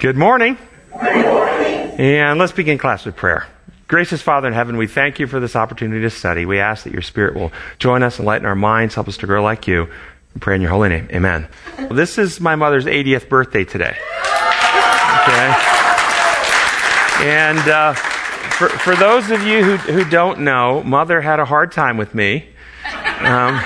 Good morning. And let's begin class with prayer. Gracious Father in heaven, we thank you for this opportunity to study. We ask that your Spirit will join us, and enlighten our minds, help us to grow like you. We pray in your holy name. Amen. This is my mother's 80th birthday today. Okay? And uh, for, for those of you who, who don't know, Mother had a hard time with me. Um,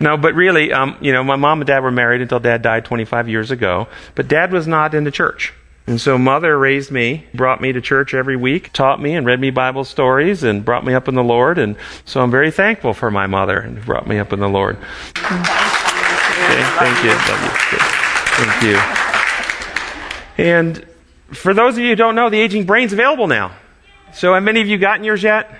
no, but really, um, you know, my mom and dad were married until dad died 25 years ago. But dad was not in the church. And so mother raised me, brought me to church every week, taught me and read me Bible stories and brought me up in the Lord. And so I'm very thankful for my mother and brought me up in the Lord. Okay, thank you. Thank you. And for those of you who don't know, the Aging Brain's available now. So have many of you gotten yours yet?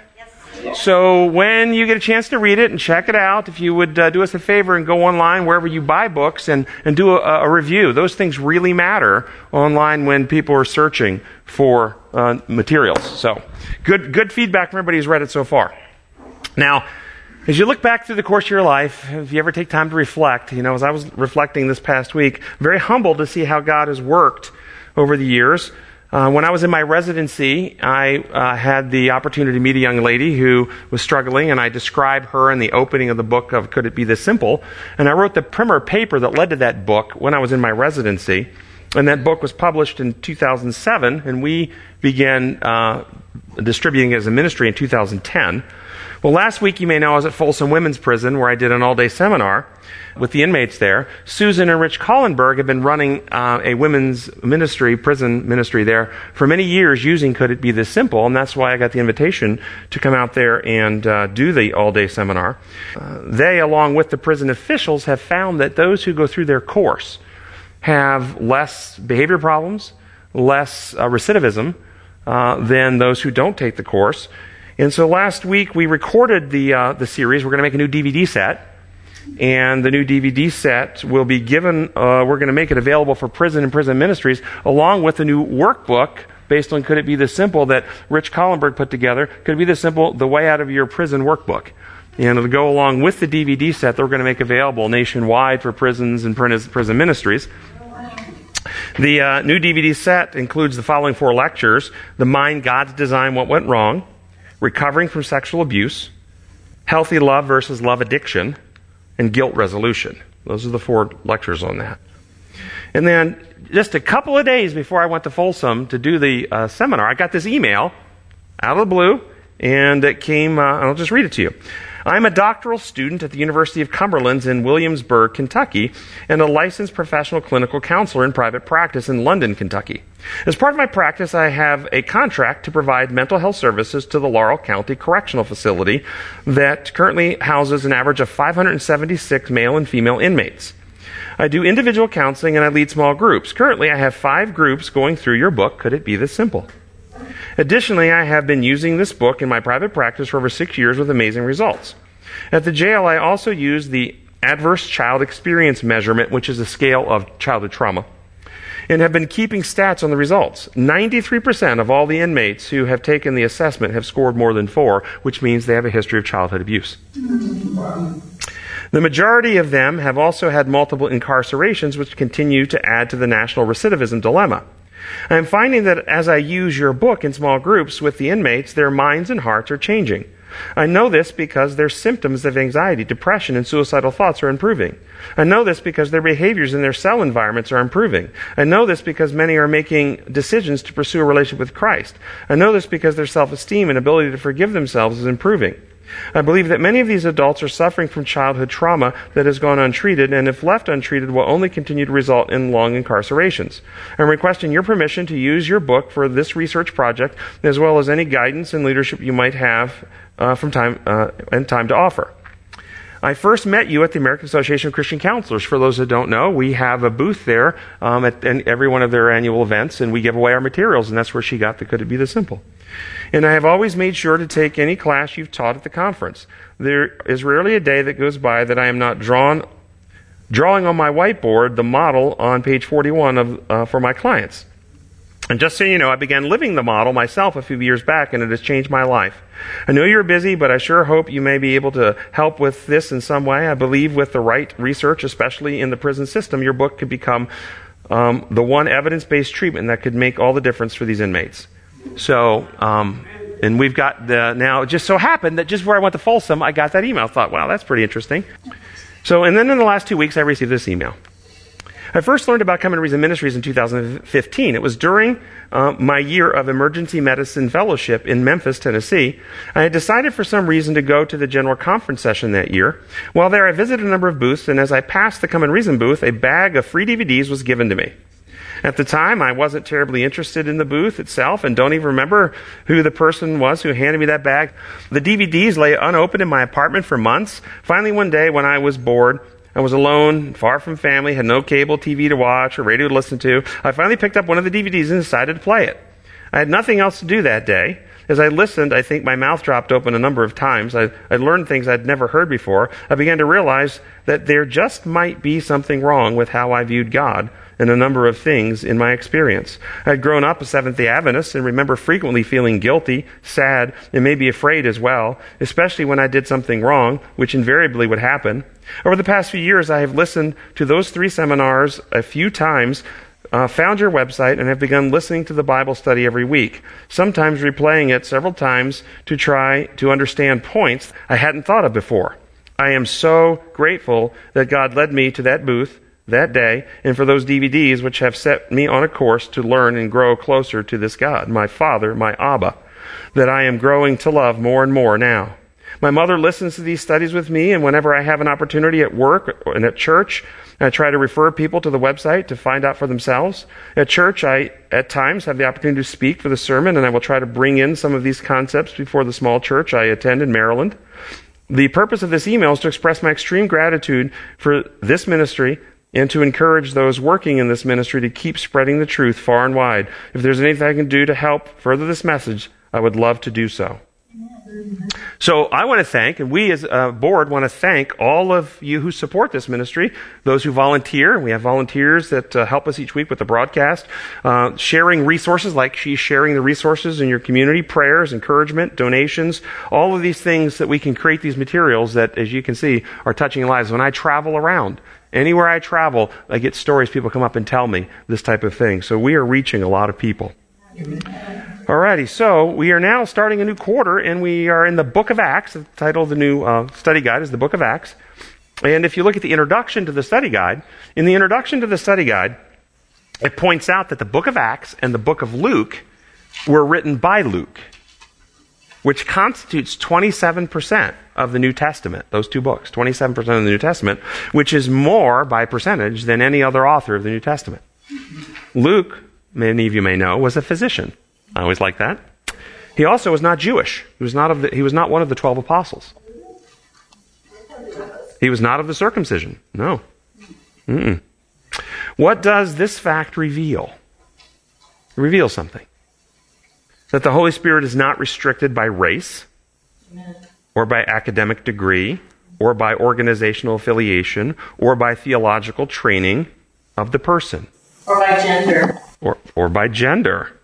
So when you get a chance to read it and check it out, if you would uh, do us a favor and go online wherever you buy books and, and do a, a review. Those things really matter online when people are searching for uh, materials. So good, good feedback from everybody who's read it so far. Now, as you look back through the course of your life, if you ever take time to reflect, you know, as I was reflecting this past week, very humbled to see how God has worked over the years. Uh, when I was in my residency, I uh, had the opportunity to meet a young lady who was struggling, and I described her in the opening of the book of Could It Be This Simple? And I wrote the primer paper that led to that book when I was in my residency. And that book was published in 2007, and we began uh, distributing it as a ministry in 2010. Well, last week, you may know, I was at Folsom Women's Prison where I did an all day seminar with the inmates there. Susan and Rich Kallenberg have been running uh, a women's ministry, prison ministry there for many years using Could It Be This Simple? And that's why I got the invitation to come out there and uh, do the all day seminar. Uh, they, along with the prison officials, have found that those who go through their course have less behavior problems, less uh, recidivism uh, than those who don't take the course. And so last week we recorded the, uh, the series. We're going to make a new DVD set. And the new DVD set will be given, uh, we're going to make it available for prison and prison ministries, along with a new workbook based on Could It Be This Simple that Rich Kallenberg put together. Could it be this simple? The Way Out of Your Prison Workbook. And it'll go along with the DVD set that we're going to make available nationwide for prisons and prison ministries. The uh, new DVD set includes the following four lectures The Mind, God's Design, What Went Wrong recovering from sexual abuse, healthy love versus love addiction, and guilt resolution. Those are the four lectures on that. And then just a couple of days before I went to Folsom to do the uh, seminar, I got this email out of the blue, and it came, uh, I'll just read it to you. I'm a doctoral student at the University of Cumberlands in Williamsburg, Kentucky, and a licensed professional clinical counselor in private practice in London, Kentucky. As part of my practice, I have a contract to provide mental health services to the Laurel County Correctional Facility that currently houses an average of 576 male and female inmates. I do individual counseling and I lead small groups. Currently, I have five groups going through your book. Could it be this simple? Additionally, I have been using this book in my private practice for over six years with amazing results. At the jail, I also use the Adverse Child Experience Measurement, which is a scale of childhood trauma, and have been keeping stats on the results. 93% of all the inmates who have taken the assessment have scored more than four, which means they have a history of childhood abuse. The majority of them have also had multiple incarcerations, which continue to add to the national recidivism dilemma. I'm finding that as I use your book in small groups with the inmates, their minds and hearts are changing. I know this because their symptoms of anxiety, depression, and suicidal thoughts are improving. I know this because their behaviors in their cell environments are improving. I know this because many are making decisions to pursue a relationship with Christ. I know this because their self esteem and ability to forgive themselves is improving. I believe that many of these adults are suffering from childhood trauma that has gone untreated, and if left untreated, will only continue to result in long incarcerations. I'm requesting your permission to use your book for this research project, as well as any guidance and leadership you might have uh, from time uh, and time to offer. I first met you at the American Association of Christian Counselors. For those that don't know, we have a booth there um, at every one of their annual events, and we give away our materials, and that's where she got the Could It Be This Simple? And I have always made sure to take any class you've taught at the conference. There is rarely a day that goes by that I am not drawn, drawing on my whiteboard the model on page 41 of, uh, for my clients. And just so you know, I began living the model myself a few years back, and it has changed my life. I know you're busy, but I sure hope you may be able to help with this in some way. I believe with the right research, especially in the prison system, your book could become um, the one evidence based treatment that could make all the difference for these inmates. So, um, and we've got the, now, it just so happened that just where I went to Folsom, I got that email. I thought, wow, that's pretty interesting. So, and then in the last two weeks, I received this email. I first learned about Come and Reason Ministries in 2015. It was during uh, my year of emergency medicine fellowship in Memphis, Tennessee. I had decided for some reason to go to the general conference session that year. While there, I visited a number of booths, and as I passed the Come and Reason booth, a bag of free DVDs was given to me. At the time, I wasn't terribly interested in the booth itself and don't even remember who the person was who handed me that bag. The DVDs lay unopened in my apartment for months. Finally, one day when I was bored, I was alone, far from family, had no cable TV to watch or radio to listen to. I finally picked up one of the DVDs and decided to play it. I had nothing else to do that day. As I listened, I think my mouth dropped open a number of times. I, I learned things I'd never heard before. I began to realize that there just might be something wrong with how I viewed God and a number of things in my experience. I had grown up a Seventh day Adventist and remember frequently feeling guilty, sad, and maybe afraid as well, especially when I did something wrong, which invariably would happen. Over the past few years, I have listened to those three seminars a few times, uh, found your website, and have begun listening to the Bible study every week, sometimes replaying it several times to try to understand points I hadn't thought of before. I am so grateful that God led me to that booth that day and for those DVDs which have set me on a course to learn and grow closer to this God, my Father, my Abba, that I am growing to love more and more now. My mother listens to these studies with me, and whenever I have an opportunity at work and at church, I try to refer people to the website to find out for themselves. At church, I at times have the opportunity to speak for the sermon, and I will try to bring in some of these concepts before the small church I attend in Maryland. The purpose of this email is to express my extreme gratitude for this ministry and to encourage those working in this ministry to keep spreading the truth far and wide. If there's anything I can do to help further this message, I would love to do so. So I want to thank, and we as a board want to thank all of you who support this ministry, those who volunteer. We have volunteers that uh, help us each week with the broadcast, uh, sharing resources like she's sharing the resources in your community, prayers, encouragement, donations, all of these things that we can create these materials that, as you can see, are touching lives. When I travel around, Anywhere I travel, I get stories. People come up and tell me this type of thing. So we are reaching a lot of people. Alrighty, so we are now starting a new quarter, and we are in the Book of Acts. The title of the new uh, study guide is the Book of Acts. And if you look at the introduction to the study guide, in the introduction to the study guide, it points out that the Book of Acts and the Book of Luke were written by Luke which constitutes 27% of the New Testament, those two books, 27% of the New Testament, which is more by percentage than any other author of the New Testament. Luke, many of you may know, was a physician. I always like that. He also was not Jewish. He was not, of the, he was not one of the 12 apostles. He was not of the circumcision. No. Mm-mm. What does this fact reveal? It reveals something that the Holy Spirit is not restricted by race or by academic degree or by organizational affiliation or by theological training of the person. Or by gender. Or, or by gender.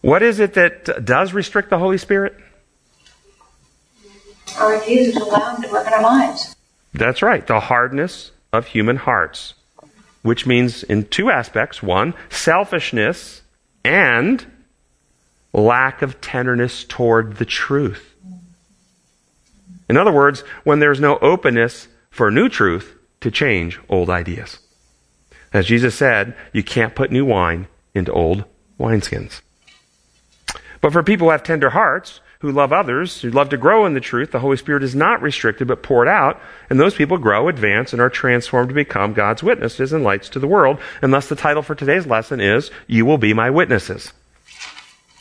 What is it that does restrict the Holy Spirit? Our refusal to allow Him to work in our lives. That's right, the hardness of human hearts, which means in two aspects one, selfishness and lack of tenderness toward the truth. In other words, when there's no openness for new truth to change old ideas. As Jesus said, you can't put new wine into old wineskins. But for people who have tender hearts, who love others, who love to grow in the truth, the Holy Spirit is not restricted but poured out, and those people grow, advance, and are transformed to become God's witnesses and lights to the world. And thus the title for today's lesson is, You Will Be My Witnesses.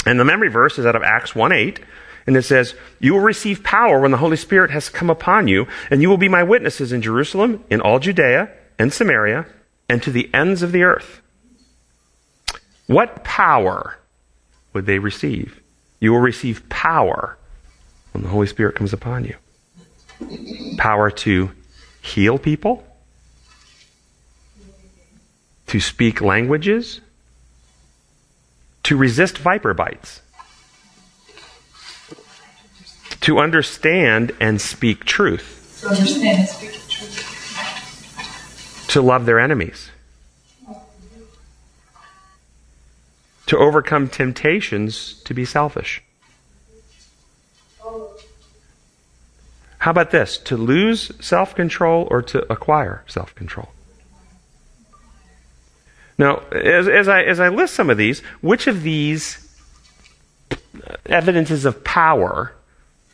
And the memory verse is out of Acts 1 8. And it says, You will receive power when the Holy Spirit has come upon you, and you will be my witnesses in Jerusalem, in all Judea, and Samaria, and to the ends of the earth. What power would they receive? You will receive power when the Holy Spirit comes upon you. Power to heal people, to speak languages, to resist viper bites, to understand and speak truth, understand and speak truth, to love their enemies, to overcome temptations to be selfish. How about this? To lose self control or to acquire self control? Now, as, as, I, as I list some of these, which of these evidences of power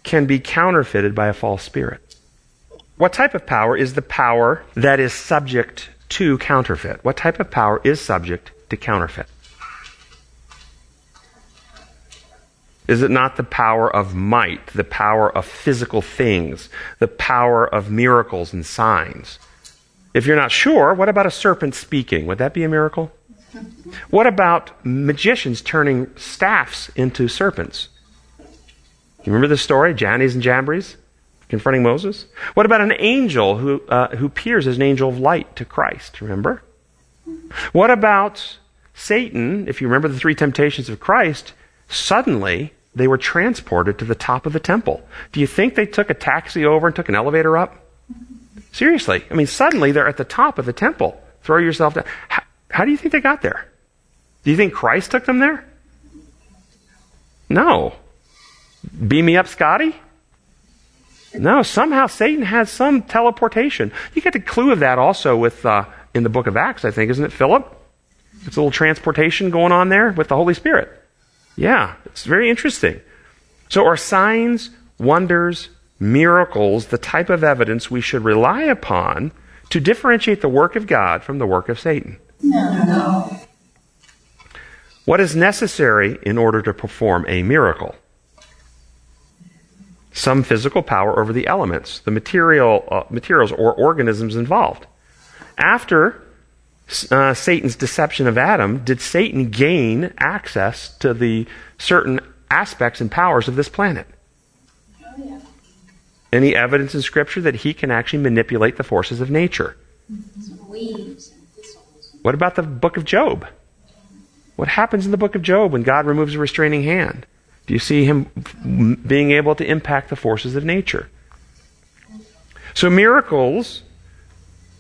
can be counterfeited by a false spirit? What type of power is the power that is subject to counterfeit? What type of power is subject to counterfeit? Is it not the power of might, the power of physical things, the power of miracles and signs? If you're not sure, what about a serpent speaking? Would that be a miracle? What about magicians turning staffs into serpents? You remember the story, Jannes and Jambres confronting Moses? What about an angel who, uh, who appears as an angel of light to Christ? Remember? What about Satan? If you remember the three temptations of Christ, suddenly they were transported to the top of the temple. Do you think they took a taxi over and took an elevator up? Seriously. I mean, suddenly they're at the top of the temple. Throw yourself down. How, how do you think they got there? Do you think Christ took them there? No. Beam me up, Scotty? No, somehow Satan has some teleportation. You get the clue of that also with uh, in the book of Acts, I think, isn't it, Philip? It's a little transportation going on there with the Holy Spirit. Yeah, it's very interesting. So, are signs, wonders, miracles the type of evidence we should rely upon to differentiate the work of God from the work of Satan? No, no. What is necessary in order to perform a miracle? Some physical power over the elements, the material, uh, materials or organisms involved. After uh, Satan's deception of Adam, did Satan gain access to the certain aspects and powers of this planet? Any evidence in Scripture that he can actually manipulate the forces of nature? What about the book of Job? What happens in the book of Job when God removes a restraining hand? Do you see him being able to impact the forces of nature? So miracles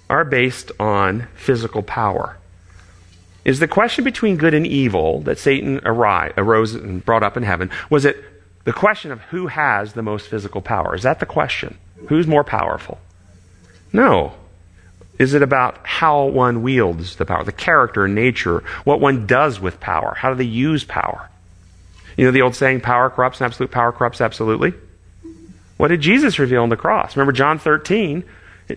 are based on physical power. Is the question between good and evil that Satan arose and brought up in heaven, was it the question of who has the most physical power? Is that the question? Who's more powerful? No. Is it about how one wields the power, the character and nature, what one does with power? How do they use power? You know the old saying, power corrupts and absolute power corrupts absolutely? What did Jesus reveal on the cross? Remember John 13?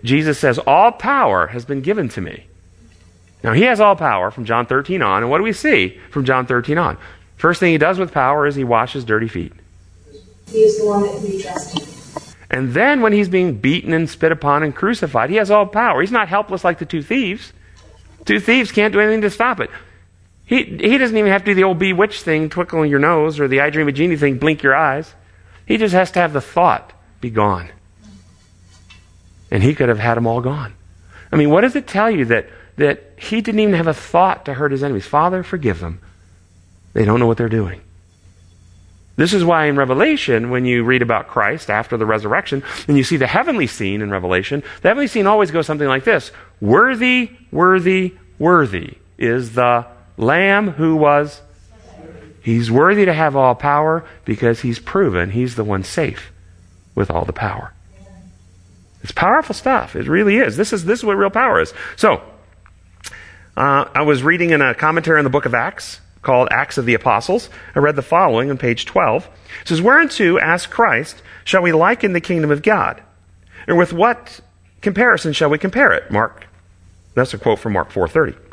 Jesus says, All power has been given to me. Now, he has all power from John 13 on. And what do we see from John 13 on? First thing he does with power is he washes dirty feet. He is the one that can be trusted. And then when he's being beaten and spit upon and crucified, he has all power. He's not helpless like the two thieves. Two thieves can't do anything to stop it. He, he doesn't even have to do the old bewitch thing, twinkle your nose, or the I dream of Jeannie thing, blink your eyes. He just has to have the thought be gone. And he could have had them all gone. I mean, what does it tell you that, that he didn't even have a thought to hurt his enemies? Father, forgive them. They don't know what they're doing. This is why in Revelation, when you read about Christ after the resurrection, and you see the heavenly scene in Revelation, the heavenly scene always goes something like this Worthy, worthy, worthy is the Lamb who was. He's worthy to have all power because he's proven he's the one safe with all the power. It's powerful stuff. It really is. This is this is what real power is. So, uh, I was reading in a commentary on the book of Acts called Acts of the Apostles. I read the following on page 12. It says, Whereunto, asked Christ, shall we liken the kingdom of God? Or with what comparison shall we compare it? Mark, that's a quote from Mark 4.30.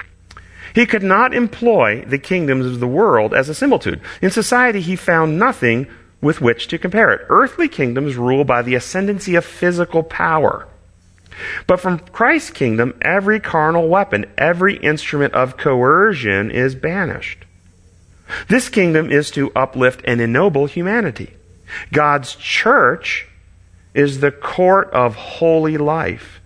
He could not employ the kingdoms of the world as a similitude. In society, he found nothing with which to compare it. Earthly kingdoms rule by the ascendancy of physical power. But from Christ's kingdom, every carnal weapon, every instrument of coercion is banished. This kingdom is to uplift and ennoble humanity. God's church is the court of holy life,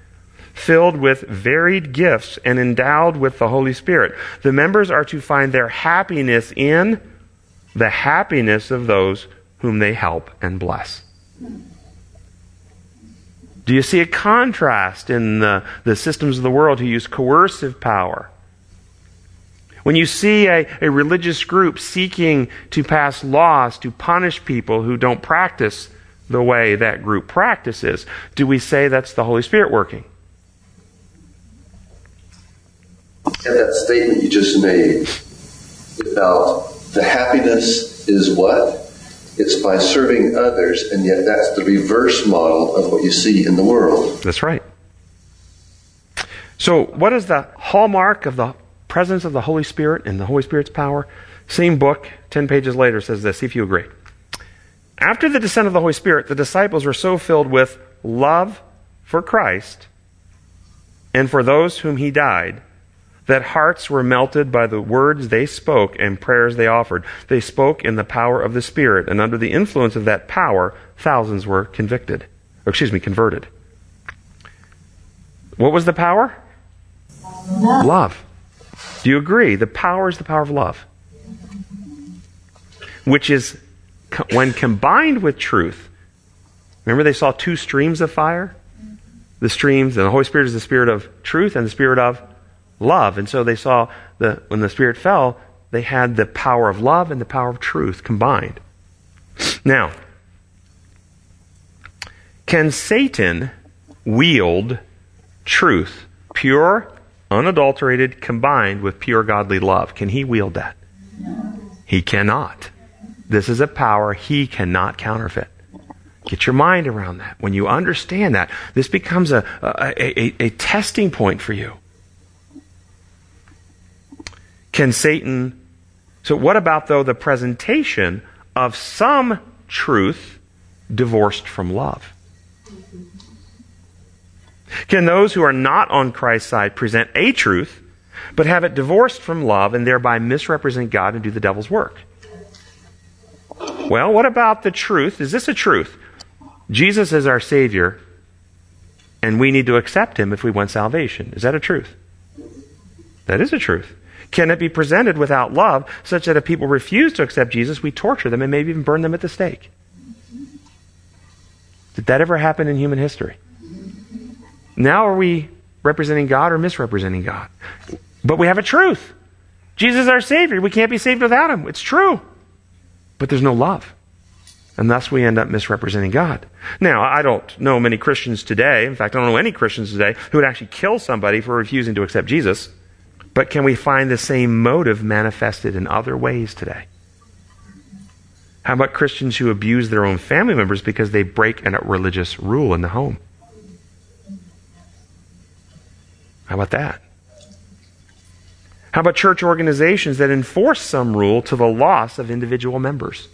filled with varied gifts and endowed with the Holy Spirit. The members are to find their happiness in the happiness of those whom they help and bless. Do you see a contrast in the, the systems of the world who use coercive power? When you see a, a religious group seeking to pass laws to punish people who don't practice the way that group practices, do we say that's the Holy Spirit working? And that statement you just made about the happiness is what? It's by serving others, and yet that's the reverse model of what you see in the world. That's right. So, what is the hallmark of the presence of the Holy Spirit and the Holy Spirit's power? Same book, 10 pages later, says this, see if you agree. After the descent of the Holy Spirit, the disciples were so filled with love for Christ and for those whom he died that hearts were melted by the words they spoke and prayers they offered. They spoke in the power of the Spirit, and under the influence of that power, thousands were convicted. Or, excuse me, converted. What was the power? Love. Love. Do you agree? The power is the power of love. Which is, when combined with truth, remember they saw two streams of fire? The streams, and the Holy Spirit is the spirit of truth and the spirit of love. And so they saw the, when the Spirit fell, they had the power of love and the power of truth combined. Now, can Satan wield truth, pure, unadulterated, combined with pure godly love? Can he wield that? He cannot. This is a power he cannot counterfeit. Get your mind around that. When you understand that, this becomes a, a, a, a testing point for you. Can Satan. So, what about, though, the presentation of some truth divorced from love? Can those who are not on Christ's side present a truth, but have it divorced from love and thereby misrepresent God and do the devil's work? Well, what about the truth? Is this a truth? Jesus is our Savior, and we need to accept Him if we want salvation. Is that a truth? That is a truth. Can it be presented without love, such that if people refuse to accept Jesus, we torture them and maybe even burn them at the stake? Did that ever happen in human history? Now are we representing God or misrepresenting God? But we have a truth. Jesus is our Savior. We can't be saved without Him. It's true. But there's no love. And thus we end up misrepresenting God. Now, I don't know many Christians today, in fact, I don't know any Christians today, who would actually kill somebody for refusing to accept Jesus. But can we find the same motive manifested in other ways today? How about Christians who abuse their own family members because they break a religious rule in the home? How about that? How about church organizations that enforce some rule to the loss of individual members?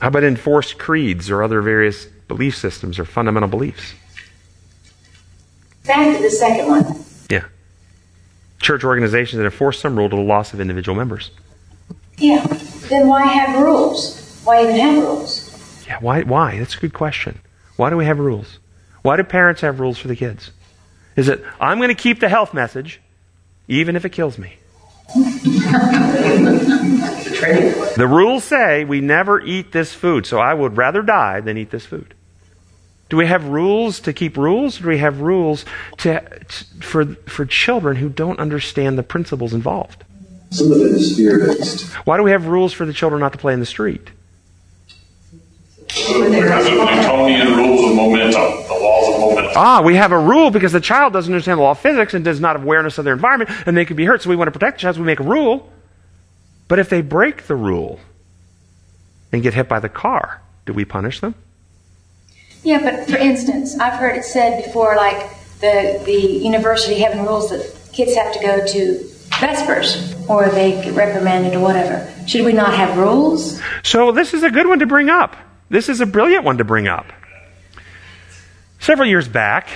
How about enforced creeds or other various belief systems or fundamental beliefs? Back to the second one. Yeah. Church organizations that enforce some rule to the loss of individual members. Yeah. Then why have rules? Why even have rules? Yeah, why? Why? That's a good question. Why do we have rules? Why do parents have rules for the kids? Is it, I'm going to keep the health message, even if it kills me? the rules say we never eat this food, so I would rather die than eat this food. Do we have rules to keep rules? Or do we have rules to, to, for, for children who don't understand the principles involved? Some of it is fear based. Why do we have rules for the children not to play in the street? Because of Newtonian rules of momentum, the laws of momentum. Ah, we have a rule because the child doesn't understand the law of physics and does not have awareness of their environment and they could be hurt. So we want to protect the child, so we make a rule. But if they break the rule and get hit by the car, do we punish them? Yeah, but for instance, I've heard it said before, like the the university having rules that kids have to go to Vespers or they get reprimanded or whatever. Should we not have rules? So this is a good one to bring up. This is a brilliant one to bring up. Several years back,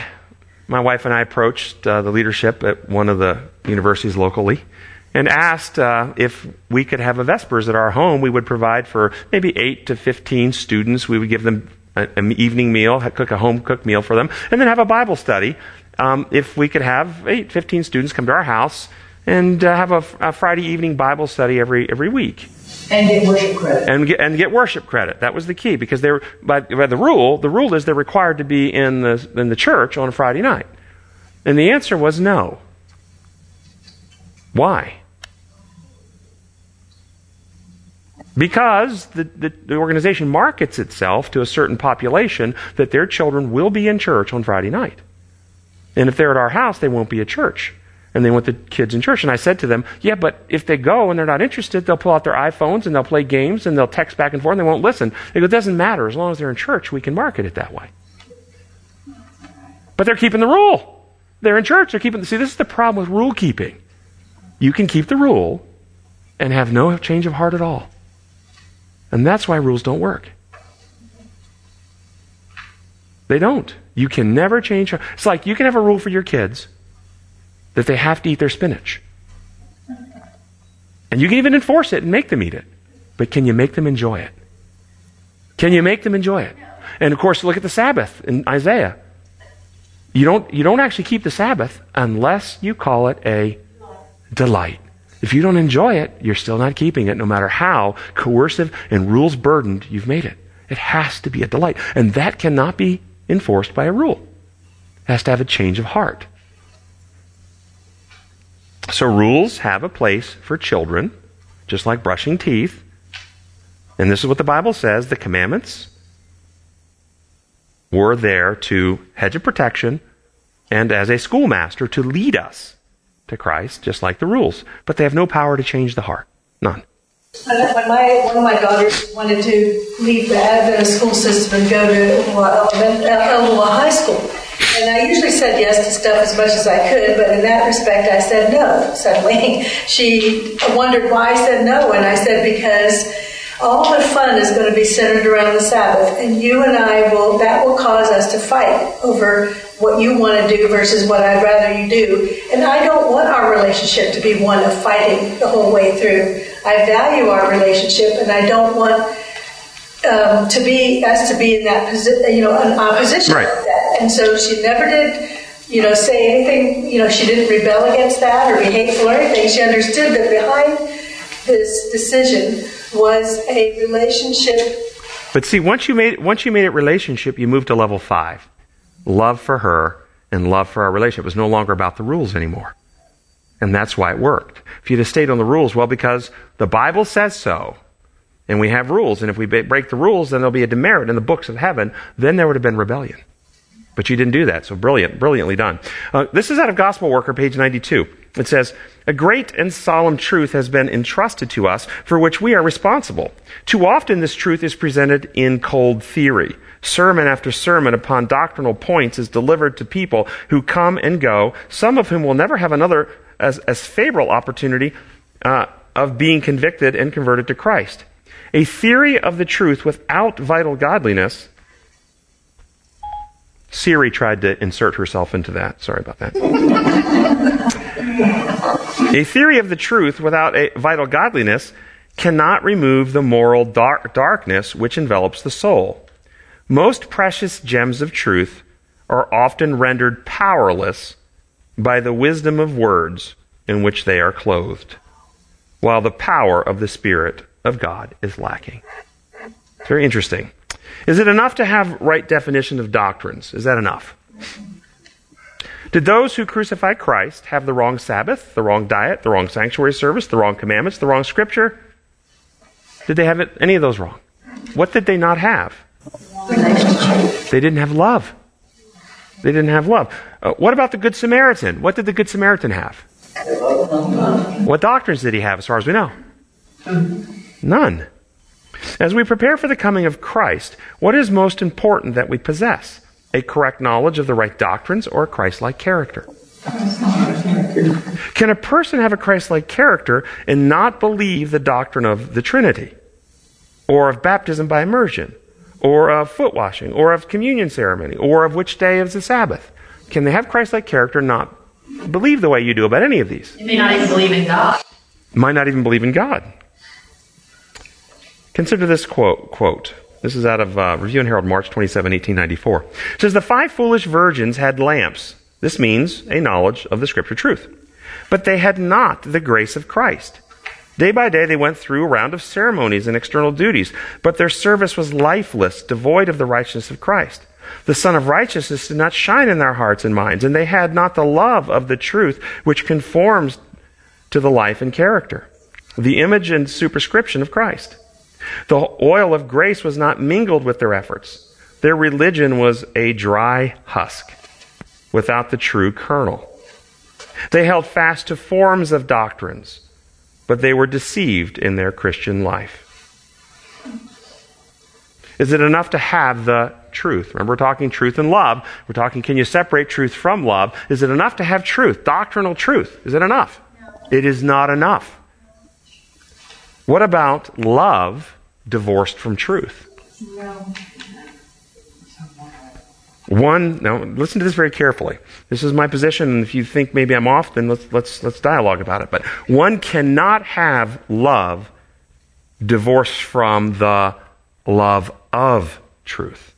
my wife and I approached uh, the leadership at one of the universities locally and asked uh, if we could have a Vespers at our home. We would provide for maybe 8 to 15 students. We would give them an evening meal, cook a home cooked meal for them, and then have a Bible study. Um, if we could have 8, 15 students come to our house and uh, have a, a Friday evening Bible study every, every week And get worship credit. and get, and get worship credit. That was the key because they were by, by the rule. The rule is they're required to be in the in the church on a Friday night, and the answer was no. Why? Because the, the, the, organization markets itself to a certain population that their children will be in church on Friday night. And if they're at our house, they won't be at church. And they want the kids in church. And I said to them, yeah, but if they go and they're not interested, they'll pull out their iPhones and they'll play games and they'll text back and forth and they won't listen. They go, it doesn't matter. As long as they're in church, we can market it that way. But they're keeping the rule. They're in church. They're keeping. the. See, this is the problem with rule keeping. You can keep the rule and have no change of heart at all. And that's why rules don't work. They don't. You can never change. It's like you can have a rule for your kids that they have to eat their spinach. And you can even enforce it and make them eat it. But can you make them enjoy it? Can you make them enjoy it? And of course, look at the Sabbath in Isaiah. You don't, you don't actually keep the Sabbath unless you call it a delight. If you don't enjoy it, you're still not keeping it, no matter how coercive and rules burdened you've made it. It has to be a delight. And that cannot be enforced by a rule. It has to have a change of heart. So, rules have a place for children, just like brushing teeth. And this is what the Bible says the commandments were there to hedge a protection and as a schoolmaster to lead us to Christ, just like the rules. But they have no power to change the heart. None. When my, one of my daughters wanted to leave the Adventist school system and go to Elmwood uh, High School, and I usually said yes to stuff as much as I could, but in that respect, I said no. Suddenly, she wondered why I said no, and I said because all the fun is going to be centered around the Sabbath, and you and I will, that will cause us to fight over what you want to do versus what I'd rather you do. And I don't want our relationship to be one of fighting the whole way through. I value our relationship, and I don't want um, to be us to be in that position, you know, an opposition right. like that. And so she never did, you know, say anything. You know, she didn't rebel against that or be hateful or anything. She understood that behind this decision was a relationship. But see, once you made once you made it relationship, you moved to level five, love for her and love for our relationship. It was no longer about the rules anymore, and that's why it worked. If you'd have stayed on the rules, well, because the Bible says so, and we have rules, and if we break the rules, then there'll be a demerit in the books of heaven. Then there would have been rebellion. But you didn't do that, so brilliant, brilliantly done. Uh, this is out of Gospel Worker, page 92. It says, A great and solemn truth has been entrusted to us for which we are responsible. Too often this truth is presented in cold theory. Sermon after sermon upon doctrinal points is delivered to people who come and go, some of whom will never have another as, as favorable opportunity uh, of being convicted and converted to Christ. A theory of the truth without vital godliness Siri tried to insert herself into that. Sorry about that. a theory of the truth without a vital godliness cannot remove the moral dark darkness which envelops the soul. Most precious gems of truth are often rendered powerless by the wisdom of words in which they are clothed, while the power of the Spirit of God is lacking. It's very interesting. Is it enough to have right definition of doctrines? Is that enough? Did those who crucified Christ have the wrong Sabbath, the wrong diet, the wrong sanctuary service, the wrong commandments, the wrong scripture? Did they have any of those wrong? What did they not have? They didn't have love. They didn't have love. Uh, what about the Good Samaritan? What did the Good Samaritan have? What doctrines did he have, as far as we know? None. As we prepare for the coming of Christ, what is most important that we possess? A correct knowledge of the right doctrines or a Christ like character? Can a person have a Christ like character and not believe the doctrine of the Trinity? Or of baptism by immersion? Or of foot washing? Or of communion ceremony? Or of which day is the Sabbath? Can they have Christ like character and not believe the way you do about any of these? They may not even believe in God. Might not even believe in God. Consider this quote. quote. This is out of uh, Review and Herald, March 27, 1894. It says, The five foolish virgins had lamps. This means a knowledge of the scripture truth. But they had not the grace of Christ. Day by day they went through a round of ceremonies and external duties, but their service was lifeless, devoid of the righteousness of Christ. The Sun of Righteousness did not shine in their hearts and minds, and they had not the love of the truth which conforms to the life and character, the image and superscription of Christ. The oil of grace was not mingled with their efforts. Their religion was a dry husk without the true kernel. They held fast to forms of doctrines, but they were deceived in their Christian life. Is it enough to have the truth? Remember, we're talking truth and love. We're talking, can you separate truth from love? Is it enough to have truth, doctrinal truth? Is it enough? No. It is not enough. What about love divorced from truth? No. One, now listen to this very carefully. This is my position, and if you think maybe I'm off, then let's, let's, let's dialogue about it. But one cannot have love divorced from the love of truth.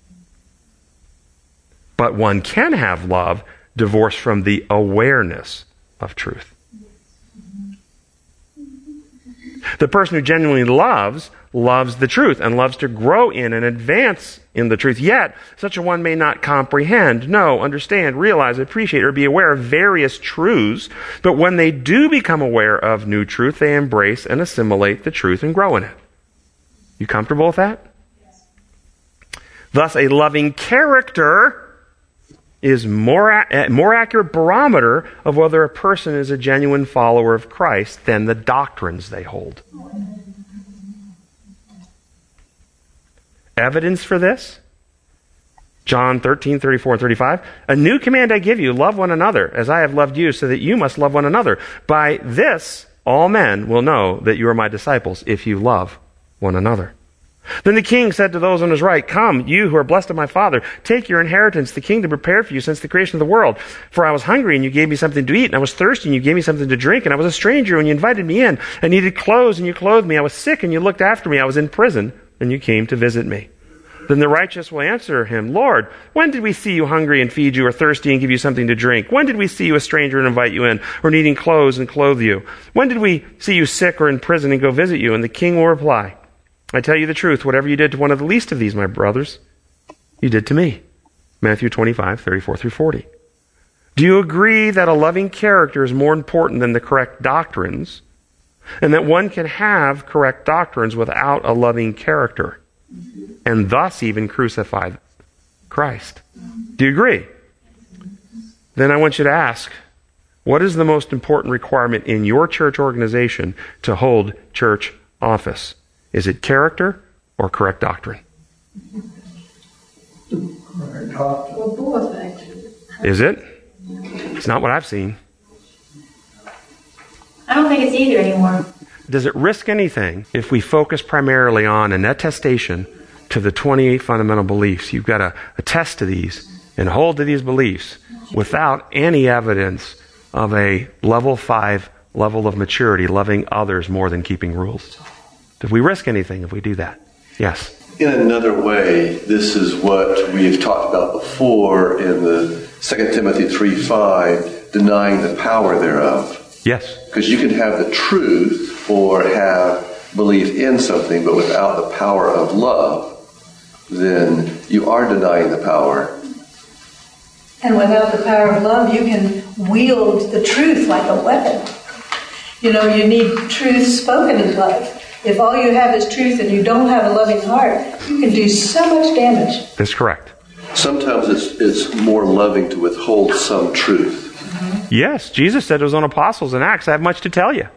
But one can have love divorced from the awareness of truth. The person who genuinely loves, loves the truth and loves to grow in and advance in the truth. Yet, such a one may not comprehend, know, understand, realize, appreciate, or be aware of various truths. But when they do become aware of new truth, they embrace and assimilate the truth and grow in it. You comfortable with that? Yes. Thus, a loving character is more, more accurate barometer of whether a person is a genuine follower of Christ than the doctrines they hold. Evidence for this? John 13, 34 and 35. A new command I give you, love one another as I have loved you, so that you must love one another. By this, all men will know that you are my disciples if you love one another. Then the king said to those on his right, Come, you who are blessed of my father, take your inheritance, the kingdom prepared for you since the creation of the world. For I was hungry, and you gave me something to eat, and I was thirsty, and you gave me something to drink, and I was a stranger, and you invited me in. I needed clothes, and you clothed me. I was sick, and you looked after me. I was in prison, and you came to visit me. Then the righteous will answer him, Lord, when did we see you hungry and feed you, or thirsty and give you something to drink? When did we see you a stranger and invite you in, or needing clothes and clothe you? When did we see you sick or in prison and go visit you? And the king will reply, I tell you the truth, whatever you did to one of the least of these, my brothers, you did to me. Matthew 25, 34 through 40. Do you agree that a loving character is more important than the correct doctrines, and that one can have correct doctrines without a loving character, and thus even crucify Christ? Do you agree? Then I want you to ask, what is the most important requirement in your church organization to hold church office? Is it character or correct doctrine? Is it? It's not what I've seen. I don't think it's either anymore. Does it risk anything if we focus primarily on an attestation to the 28 fundamental beliefs? You've got to attest to these and hold to these beliefs without any evidence of a level five level of maturity, loving others more than keeping rules. If we risk anything if we do that? Yes. In another way, this is what we've talked about before in the 2 Timothy 3 5, denying the power thereof. Yes. Because you can have the truth or have belief in something, but without the power of love, then you are denying the power. And without the power of love, you can wield the truth like a weapon. You know, you need truth spoken in love. If all you have is truth and you don't have a loving heart, you can do so much damage. That's correct. Sometimes it's, it's more loving to withhold some truth. Mm-hmm. Yes, Jesus said it was on Apostles and Acts, I have much to tell you,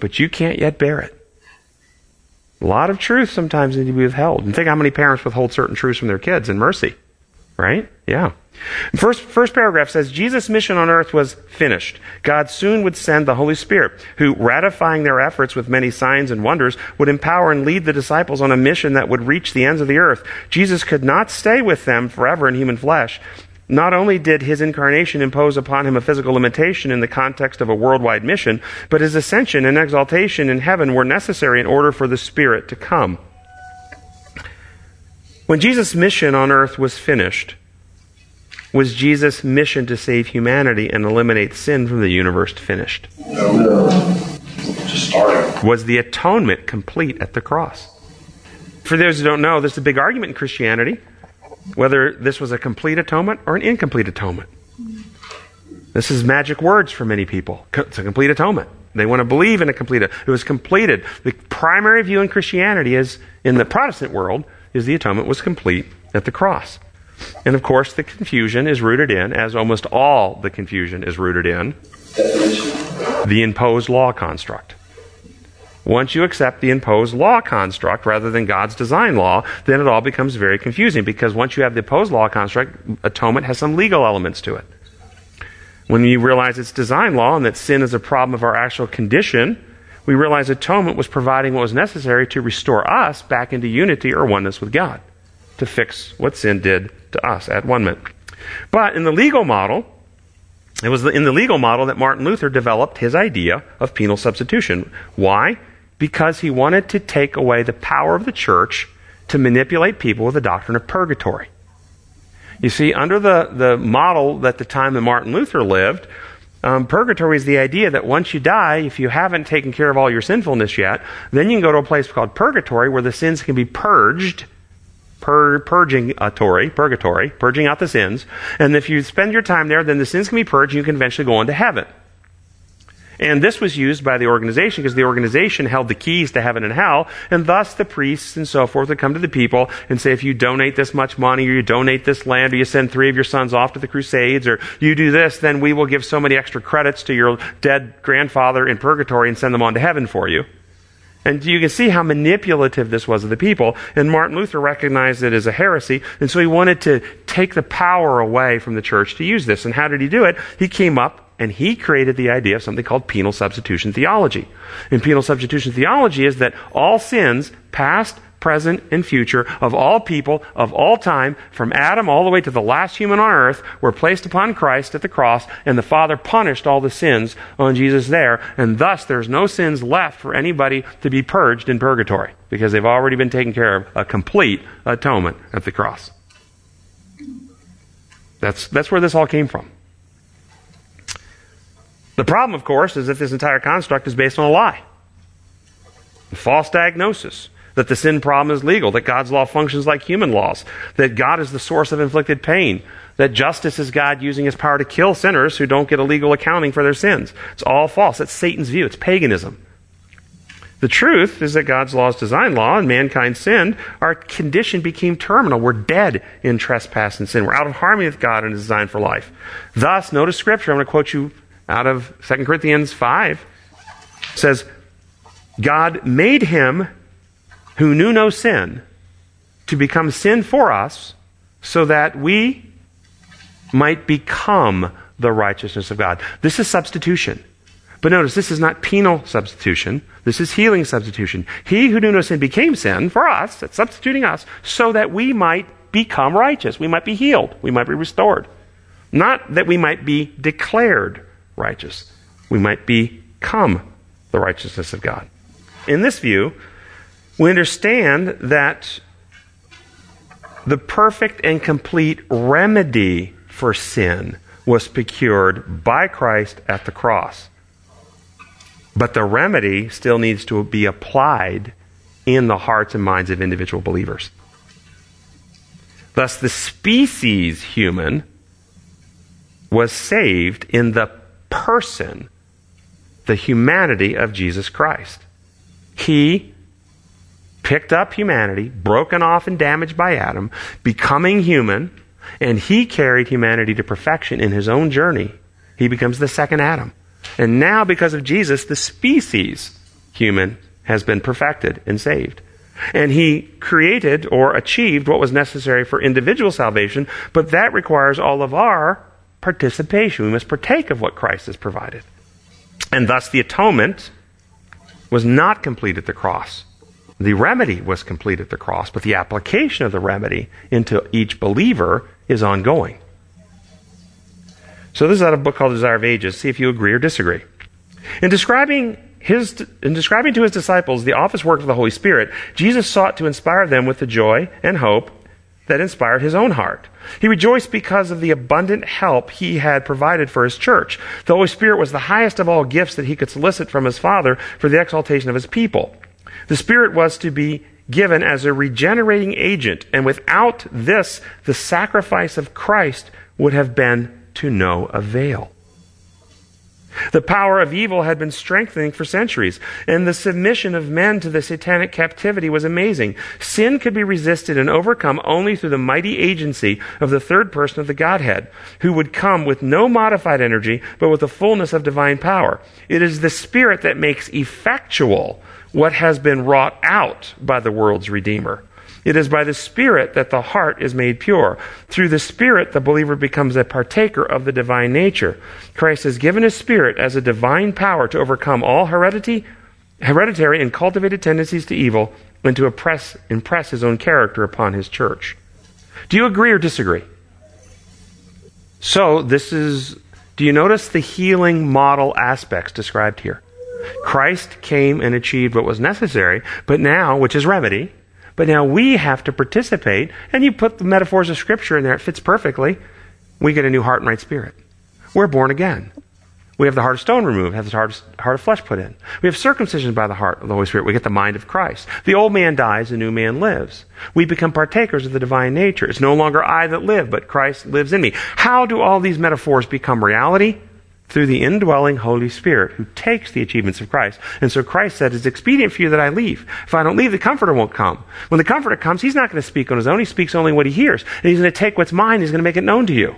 but you can't yet bear it. A lot of truth sometimes need to be withheld. And think how many parents withhold certain truths from their kids in mercy. Right? Yeah. First, first paragraph says Jesus' mission on earth was finished. God soon would send the Holy Spirit, who, ratifying their efforts with many signs and wonders, would empower and lead the disciples on a mission that would reach the ends of the earth. Jesus could not stay with them forever in human flesh. Not only did his incarnation impose upon him a physical limitation in the context of a worldwide mission, but his ascension and exaltation in heaven were necessary in order for the Spirit to come. When Jesus' mission on earth was finished, was Jesus' mission to save humanity and eliminate sin from the universe finished? No. Just starting. Was the atonement complete at the cross? For those who don't know, there's a big argument in Christianity whether this was a complete atonement or an incomplete atonement. This is magic words for many people. It's a complete atonement. They want to believe in a complete. It was completed. The primary view in Christianity is, in the Protestant world, is the atonement was complete at the cross. And of course, the confusion is rooted in, as almost all the confusion is rooted in, the imposed law construct. Once you accept the imposed law construct rather than God's design law, then it all becomes very confusing because once you have the imposed law construct, atonement has some legal elements to it. When you realize it's design law and that sin is a problem of our actual condition, we realize atonement was providing what was necessary to restore us back into unity or oneness with God, to fix what sin did to us at one minute. But in the legal model, it was in the legal model that Martin Luther developed his idea of penal substitution. Why? Because he wanted to take away the power of the church to manipulate people with the doctrine of purgatory. You see, under the, the model at the time that Martin Luther lived, um, purgatory is the idea that once you die, if you haven't taken care of all your sinfulness yet, then you can go to a place called purgatory where the sins can be purged pur- purging atory, purgatory, purging out the sins. And if you spend your time there, then the sins can be purged and you can eventually go into heaven. And this was used by the organization because the organization held the keys to heaven and hell, and thus the priests and so forth would come to the people and say, if you donate this much money, or you donate this land, or you send three of your sons off to the crusades, or you do this, then we will give so many extra credits to your dead grandfather in purgatory and send them on to heaven for you. And you can see how manipulative this was of the people. And Martin Luther recognized it as a heresy. And so he wanted to take the power away from the church to use this. And how did he do it? He came up and he created the idea of something called penal substitution theology. And penal substitution theology is that all sins, past, present, and future of all people, of all time, from Adam all the way to the last human on earth, were placed upon Christ at the cross, and the Father punished all the sins on Jesus there, and thus there's no sins left for anybody to be purged in purgatory, because they've already been taken care of, a complete atonement at the cross. That's, that's where this all came from. The problem, of course, is that this entire construct is based on a lie. A false diagnosis that the sin problem is legal, that God's law functions like human laws, that God is the source of inflicted pain, that justice is God using his power to kill sinners who don't get a legal accounting for their sins. It's all false. That's Satan's view. It's paganism. The truth is that God's law is design law and mankind sinned. Our condition became terminal. We're dead in trespass and sin. We're out of harmony with God and his design for life. Thus, notice scripture. I'm going to quote you out of 2 Corinthians 5. Says, God made him who knew no sin to become sin for us so that we might become the righteousness of God. This is substitution. But notice, this is not penal substitution. This is healing substitution. He who knew no sin became sin for us, that's substituting us, so that we might become righteous. We might be healed. We might be restored. Not that we might be declared righteous. We might become the righteousness of God. In this view, we understand that the perfect and complete remedy for sin was procured by Christ at the cross. But the remedy still needs to be applied in the hearts and minds of individual believers. Thus, the species human was saved in the person, the humanity of Jesus Christ. He picked up humanity, broken off and damaged by Adam, becoming human, and he carried humanity to perfection in his own journey. He becomes the second Adam. And now, because of Jesus, the species human has been perfected and saved. And he created or achieved what was necessary for individual salvation, but that requires all of our participation. We must partake of what Christ has provided. And thus, the atonement was not complete at the cross. The remedy was complete at the cross, but the application of the remedy into each believer is ongoing. So this is out of a book called Desire of Ages. See if you agree or disagree. In describing his, in describing to his disciples the office work of the Holy Spirit, Jesus sought to inspire them with the joy and hope that inspired his own heart. He rejoiced because of the abundant help he had provided for his church. The Holy Spirit was the highest of all gifts that he could solicit from his Father for the exaltation of his people. The Spirit was to be given as a regenerating agent, and without this, the sacrifice of Christ would have been to no avail. The power of evil had been strengthening for centuries, and the submission of men to the satanic captivity was amazing. Sin could be resisted and overcome only through the mighty agency of the third person of the Godhead, who would come with no modified energy, but with the fullness of divine power. It is the Spirit that makes effectual what has been wrought out by the world's Redeemer. It is by the Spirit that the heart is made pure. Through the Spirit, the believer becomes a partaker of the divine nature. Christ has given his Spirit as a divine power to overcome all heredity, hereditary and cultivated tendencies to evil and to oppress, impress his own character upon his church. Do you agree or disagree? So, this is, do you notice the healing model aspects described here? Christ came and achieved what was necessary, but now, which is remedy, but now we have to participate, and you put the metaphors of Scripture in there, it fits perfectly. We get a new heart and right spirit. We're born again. We have the heart of stone removed, have the heart of, flesh put in. We have circumcision by the heart of the Holy Spirit. We get the mind of Christ. The old man dies, the new man lives. We become partakers of the divine nature. It's no longer I that live, but Christ lives in me. How do all these metaphors become reality? Through the indwelling Holy Spirit who takes the achievements of Christ. And so Christ said, It's expedient for you that I leave. If I don't leave, the Comforter won't come. When the Comforter comes, He's not going to speak on His own. He speaks only what He hears. And He's going to take what's mine, He's going to make it known to you.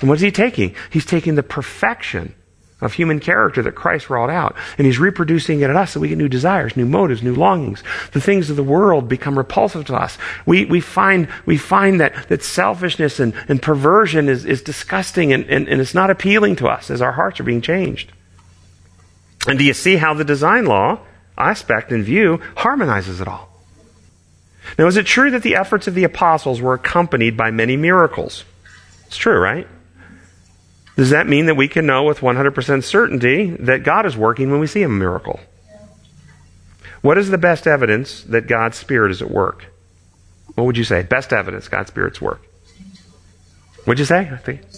And what is He taking? He's taking the perfection of human character that Christ wrought out. And he's reproducing it in us so we get new desires, new motives, new longings. The things of the world become repulsive to us. We, we find, we find that, that selfishness and, and perversion is, is disgusting and, and, and it's not appealing to us as our hearts are being changed. And do you see how the design law aspect and view harmonizes it all? Now, is it true that the efforts of the apostles were accompanied by many miracles? It's true, right? Does that mean that we can know with 100% certainty that God is working when we see a miracle? What is the best evidence that God's Spirit is at work? What would you say? Best evidence God's Spirit's work. What'd you say? I think.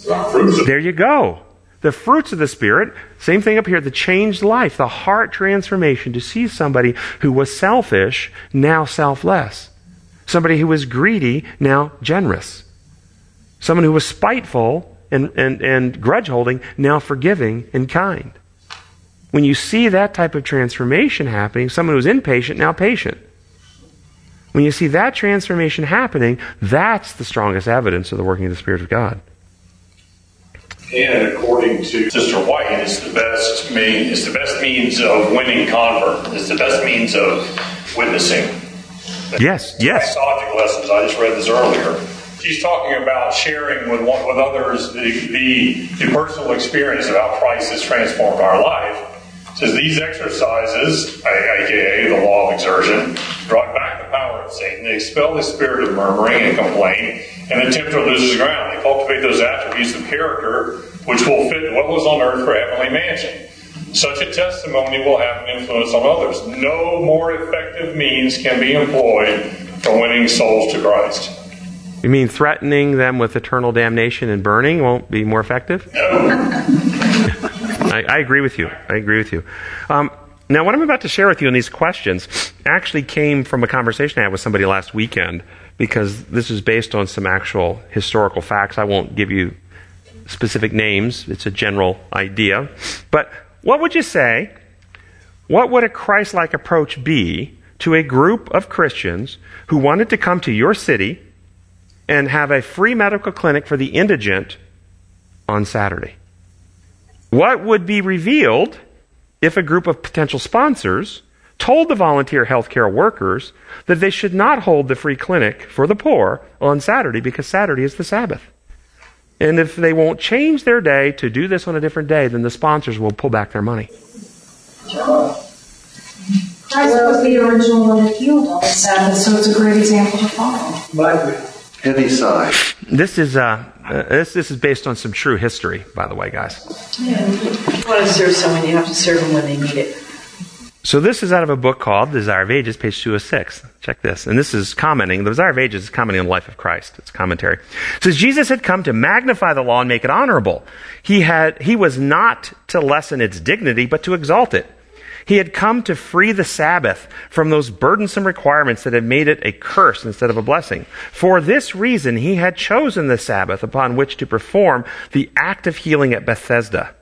There you go. The fruits of the Spirit, same thing up here, the changed life, the heart transformation to see somebody who was selfish, now selfless. Somebody who was greedy, now generous. Someone who was spiteful, and, and, and grudge holding, now forgiving and kind. When you see that type of transformation happening, someone who's impatient, now patient. When you see that transformation happening, that's the strongest evidence of the working of the Spirit of God. And according to Sister White, it's the best mean, it's the best means of winning convert. It's the best means of witnessing. Yes, yes. Lessons. I just read this earlier she's talking about sharing with with others the, the, the personal experience of how Christ has transformed our life. Says these exercises, aka the law of exertion, drive back the power of Satan. They expel the spirit of murmuring and complaint, and the tempter loses ground. They cultivate those attributes of character which will fit what was on earth for heavenly mansion. Such a testimony will have an influence on others. No more effective means can be employed for winning souls to Christ. You mean threatening them with eternal damnation and burning won't be more effective? I, I, agree with you. I agree with you. Um, now, what I'm about to share with you in these questions actually came from a conversation I had with somebody last weekend because this is based on some actual historical facts. I won't give you specific names, it's a general idea. But what would you say? What would a Christ like approach be to a group of Christians who wanted to come to your city and have a free medical clinic for the indigent on Saturday. What would be revealed if a group of potential sponsors told the volunteer healthcare workers that they should not hold the free clinic for the poor on Saturday because Saturday is the Sabbath? And if they won't change their day to do this on a different day, then the sponsors will pull back their money. Christ was the original one that healed on the Sabbath, so it's a great example to follow heavy sigh. This is uh, uh, this this is based on some true history, by the way, guys. Yeah. If you want to serve someone, you have to serve them when they need it. So this is out of a book called The Desire of Ages, page 206. Check this. And this is commenting, The Desire of Ages is commenting on the life of Christ. It's commentary. It says, Jesus had come to magnify the law and make it honorable. He had, he was not to lessen its dignity, but to exalt it. He had come to free the Sabbath from those burdensome requirements that had made it a curse instead of a blessing. For this reason, he had chosen the Sabbath upon which to perform the act of healing at Bethesda.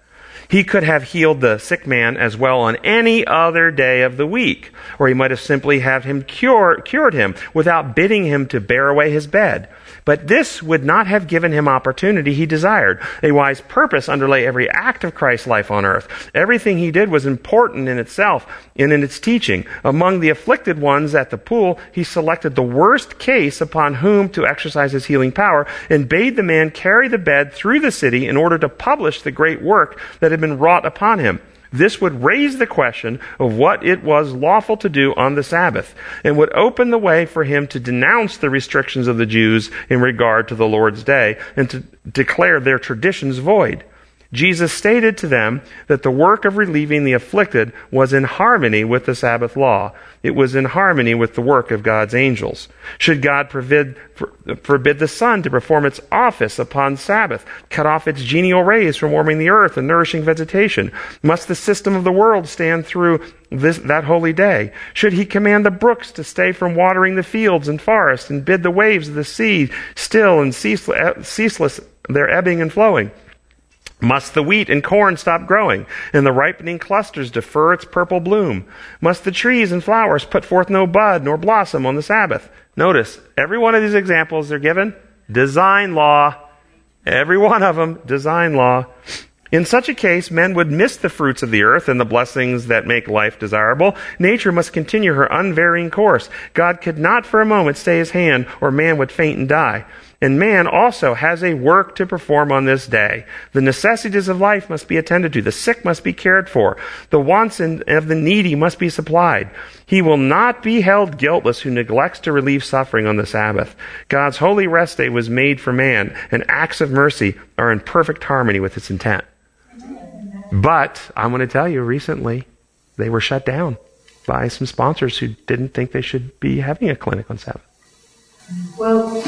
He could have healed the sick man as well on any other day of the week, or he might have simply have him cure, cured him without bidding him to bear away his bed. But this would not have given him opportunity he desired. A wise purpose underlay every act of Christ's life on earth. Everything he did was important in itself and in its teaching. Among the afflicted ones at the pool, he selected the worst case upon whom to exercise his healing power and bade the man carry the bed through the city in order to publish the great work that had been wrought upon him. This would raise the question of what it was lawful to do on the Sabbath and would open the way for him to denounce the restrictions of the Jews in regard to the Lord's day and to declare their traditions void. Jesus stated to them that the work of relieving the afflicted was in harmony with the Sabbath law. It was in harmony with the work of God's angels. Should God forbid, forbid the sun to perform its office upon Sabbath, cut off its genial rays from warming the earth and nourishing vegetation? Must the system of the world stand through this, that holy day? Should he command the brooks to stay from watering the fields and forests and bid the waves of the sea still and ceaseless, eh, ceaseless their ebbing and flowing? Must the wheat and corn stop growing, and the ripening clusters defer its purple bloom? Must the trees and flowers put forth no bud nor blossom on the Sabbath? Notice, every one of these examples they're given, design law. Every one of them, design law. In such a case, men would miss the fruits of the earth and the blessings that make life desirable. Nature must continue her unvarying course. God could not for a moment stay his hand, or man would faint and die. And man also has a work to perform on this day. The necessities of life must be attended to. The sick must be cared for. The wants of the needy must be supplied. He will not be held guiltless who neglects to relieve suffering on the Sabbath. God's holy rest day was made for man, and acts of mercy are in perfect harmony with its intent. But I'm going to tell you, recently they were shut down by some sponsors who didn't think they should be having a clinic on Sabbath. Well,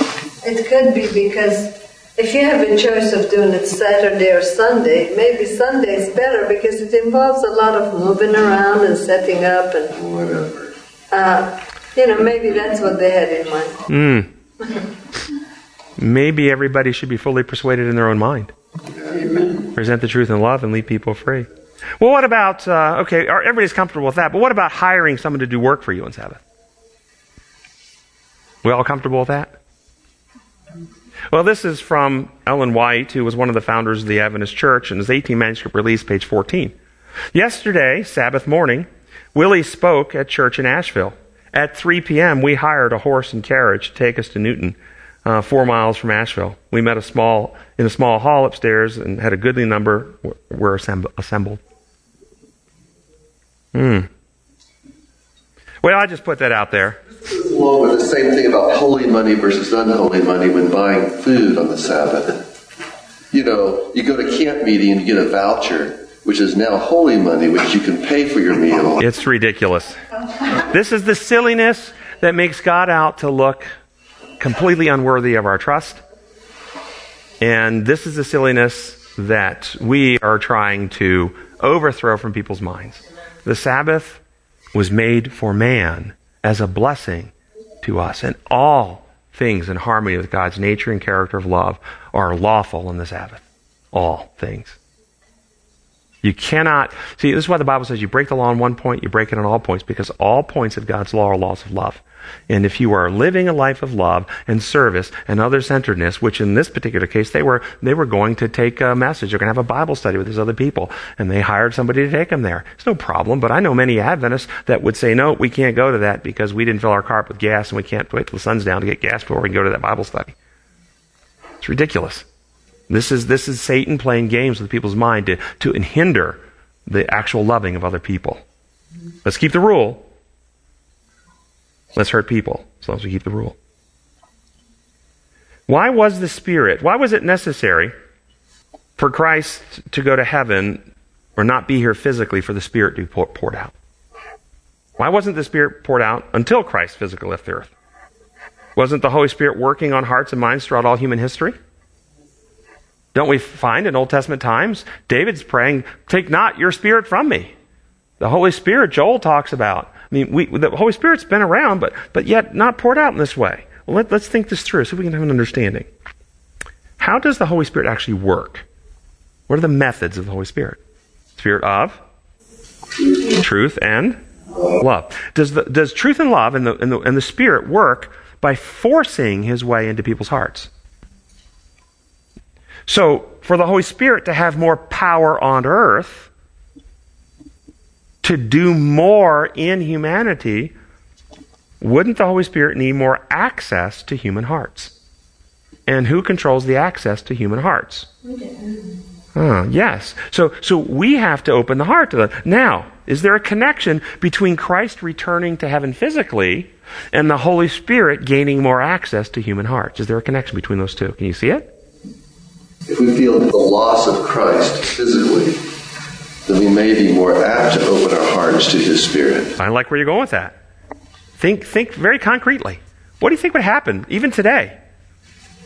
it could be because if you have a choice of doing it Saturday or Sunday, maybe Sunday is better because it involves a lot of moving around and setting up and Whatever. uh, you know maybe that's what they had in mind. Hmm. Maybe everybody should be fully persuaded in their own mind. Present the truth in love and leave people free. Well, what about, uh, okay, everybody's comfortable with that, but what about hiring someone to do work for you on Sabbath? We all comfortable with that? Well, this is from Ellen White, who was one of the founders of the Adventist Church, and his 18 manuscript release, page 14. Yesterday, Sabbath morning, Willie spoke at church in Ashfield. At 3 p.m., we hired a horse and carriage to take us to Newtown, uh, four miles from Ashfield. We met a small in a small hall upstairs and had a goodly number were assembled. Hmm. Well, I just put that out there. The same thing about holy money versus unholy money when buying food on the Sabbath. You know, you go to camp meeting and you get a voucher, which is now holy money, which you can pay for your meal. It's ridiculous. This is the silliness that makes God out to look completely unworthy of our trust. And this is the silliness that we are trying to overthrow from people's minds. The Sabbath was made for man as a blessing to us. And all things in harmony with God's nature and character of love are lawful on the Sabbath. All things. You cannot, see, this is why the Bible says you break the law on one point, you break it on all points, because all points of God's law are laws of love. And if you are living a life of love and service and other centeredness, which in this particular case they were, they were going to take a message. They're going to have a Bible study with these other people. And they hired somebody to take them there. It's no problem, but I know many Adventists that would say, no, we can't go to that because we didn't fill our car up with gas and we can't wait till the sun's down to get gas before we can go to that Bible study. It's ridiculous. This is, this is Satan playing games with people's mind to, to hinder the actual loving of other people. Let's keep the rule, Let's hurt people as long as we keep the rule. Why was the Spirit, why was it necessary for Christ to go to heaven or not be here physically for the Spirit to be poured out? Why wasn't the Spirit poured out until Christ physically left the earth? Wasn't the Holy Spirit working on hearts and minds throughout all human history? Don't we find in Old Testament times, David's praying, Take not your spirit from me. The Holy Spirit, Joel talks about, I mean, we, the Holy Spirit's been around, but, but yet not poured out in this way. Well, let, let's think this through so we can have an understanding. How does the Holy Spirit actually work? What are the methods of the Holy Spirit? Spirit of truth and love. Does, the, does truth and love and the, and, the, and the Spirit work by forcing His way into people's hearts? So, for the Holy Spirit to have more power on earth, to do more in humanity, wouldn't the Holy Spirit need more access to human hearts? And who controls the access to human hearts? Yes. So, so we have to open the heart to them. Now, is there a connection between Christ returning to heaven physically and the Holy Spirit gaining more access to human hearts? Is there a connection between those two? Can you see it? If we feel the loss of Christ physically, then we may be more apt to open our hearts to His Spirit. I like where you're going with that. Think, think very concretely. What do you think would happen, even today,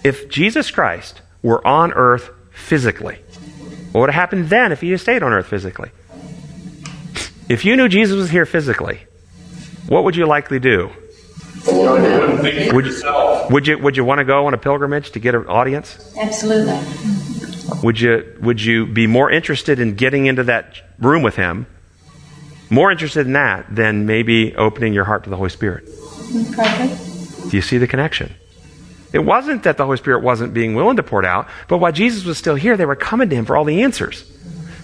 if Jesus Christ were on earth physically? What would have happened then if he had stayed on earth physically? If you knew Jesus was here physically, what would you likely do? Wouldn't think for Would you, would you would you want to go on a pilgrimage to get an audience? Absolutely. Would you would you be more interested in getting into that room with him? More interested in that than maybe opening your heart to the Holy Spirit? Probably. Do you see the connection? It wasn't that the Holy Spirit wasn't being willing to pour it out, but while Jesus was still here, they were coming to him for all the answers.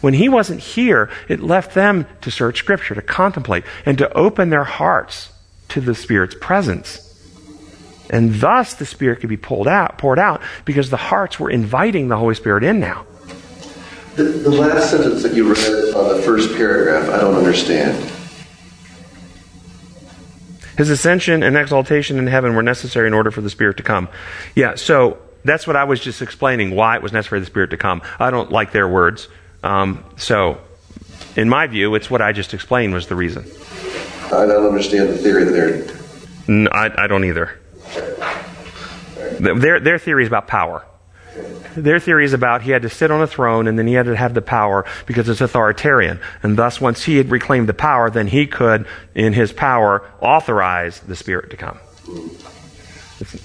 When he wasn't here, it left them to search Scripture, to contemplate, and to open their hearts to the Spirit's presence. And thus the Spirit could be pulled out, poured out, because the hearts were inviting the Holy Spirit in now. The, the last sentence that you read on the first paragraph, I don't understand. His ascension and exaltation in heaven were necessary in order for the Spirit to come. Yeah, so that's what I was just explaining why it was necessary for the Spirit to come. I don't like their words. Um, so, in my view, it's what I just explained was the reason. I don't understand the theory there. I don't either. Their, their theory is about power. Their theory is about he had to sit on a throne and then he had to have the power because it's authoritarian. And thus, once he had reclaimed the power, then he could, in his power, authorize the Spirit to come.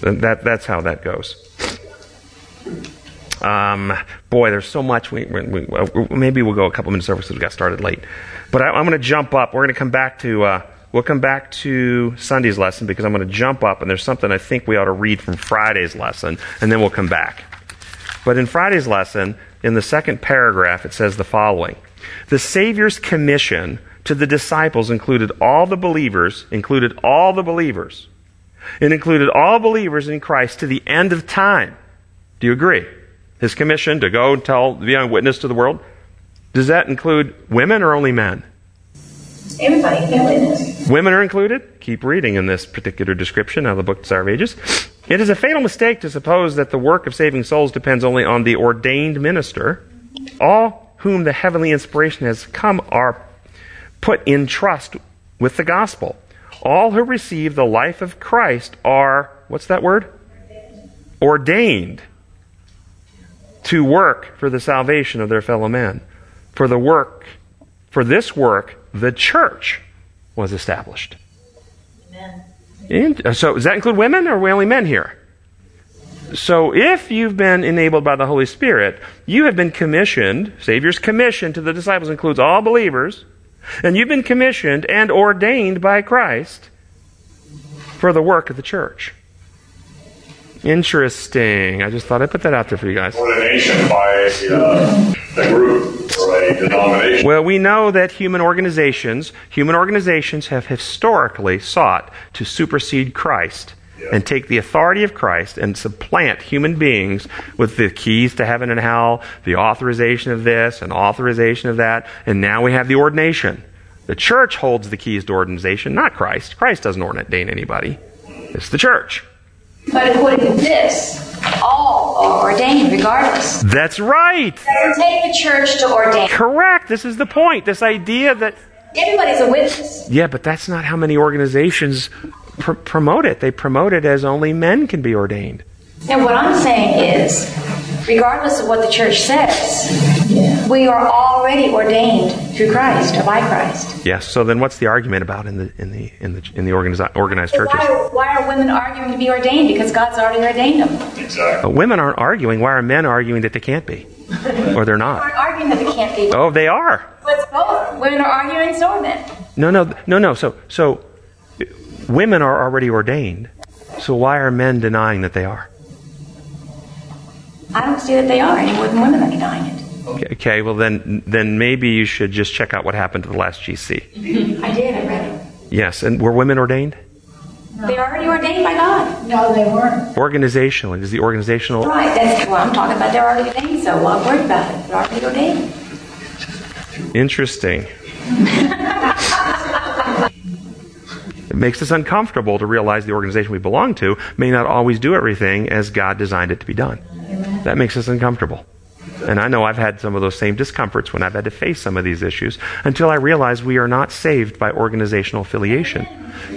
That, that's how that goes. Um, boy, there's so much. We, we, we, uh, maybe we'll go a couple minutes over because we got started late. But I, I'm going to jump up. We're going to come back to. Uh, we'll come back to Sunday's lesson because I'm going to jump up and there's something I think we ought to read from Friday's lesson, and then we'll come back. But in Friday's lesson, in the second paragraph, it says the following: The Savior's commission to the disciples included all the believers, included all the believers, it included all believers in Christ to the end of time. Do you agree? His commission to go and tell, be a witness to the world. Does that include women or only men? Everybody. Women are included. Keep reading in this particular description of the book Desire of Ages. It is a fatal mistake to suppose that the work of saving souls depends only on the ordained minister. All whom the heavenly inspiration has come are put in trust with the gospel. All who receive the life of Christ are, what's that word? Ordained to work for the salvation of their fellow men. For the work, for this work, the church was established. And, uh, so does that include women or are we only men here? So if you've been enabled by the Holy Spirit, you have been commissioned, Savior's commission to the disciples includes all believers, and you've been commissioned and ordained by Christ for the work of the church. Interesting. I just thought I'd put that out there for you guys. Ordination by uh, a group or a denomination. Well, we know that human organizations, human organizations have historically sought to supersede Christ and take the authority of Christ and supplant human beings with the keys to heaven and hell, the authorization of this and authorization of that, and now we have the ordination. The church holds the keys to ordination, not Christ. Christ doesn't ordain anybody. It's the church. But according to this, all are ordained regardless. That's right. It doesn't take the church to ordain. Correct. This is the point. This idea that Everybody's a witness. Yeah, but that's not how many organizations pr- promote it. They promote it as only men can be ordained. And what I'm saying is, regardless of what the church says, we are already ordained through Christ or by Christ. Yes. So then, what's the argument about in the in the in the in the organized organized churches? Why are, why are women arguing to be ordained? Because God's already ordained them. Exactly. Uh, women aren't arguing. Why are men arguing that they can't be, or they're not? They not? aren't arguing that they can't be. Oh, they are. But women are arguing, so are men. No, no, no, no. So, so women are already ordained. So why are men denying that they are? I don't see that they are any more than women are denying it. Okay, well then, then maybe you should just check out what happened to the last GC. I did, I read it. Yes, and were women ordained? They're already ordained by God. No, they weren't. Organizationally, is the organizational Right, that's what I'm talking about. They're already ordained, so I'm worried about it. They're already ordained. interesting? It makes us uncomfortable to realize the organization we belong to may not always do everything as God designed it to be done. That makes us uncomfortable. And I know I've had some of those same discomforts when I've had to face some of these issues until I realize we are not saved by organizational affiliation.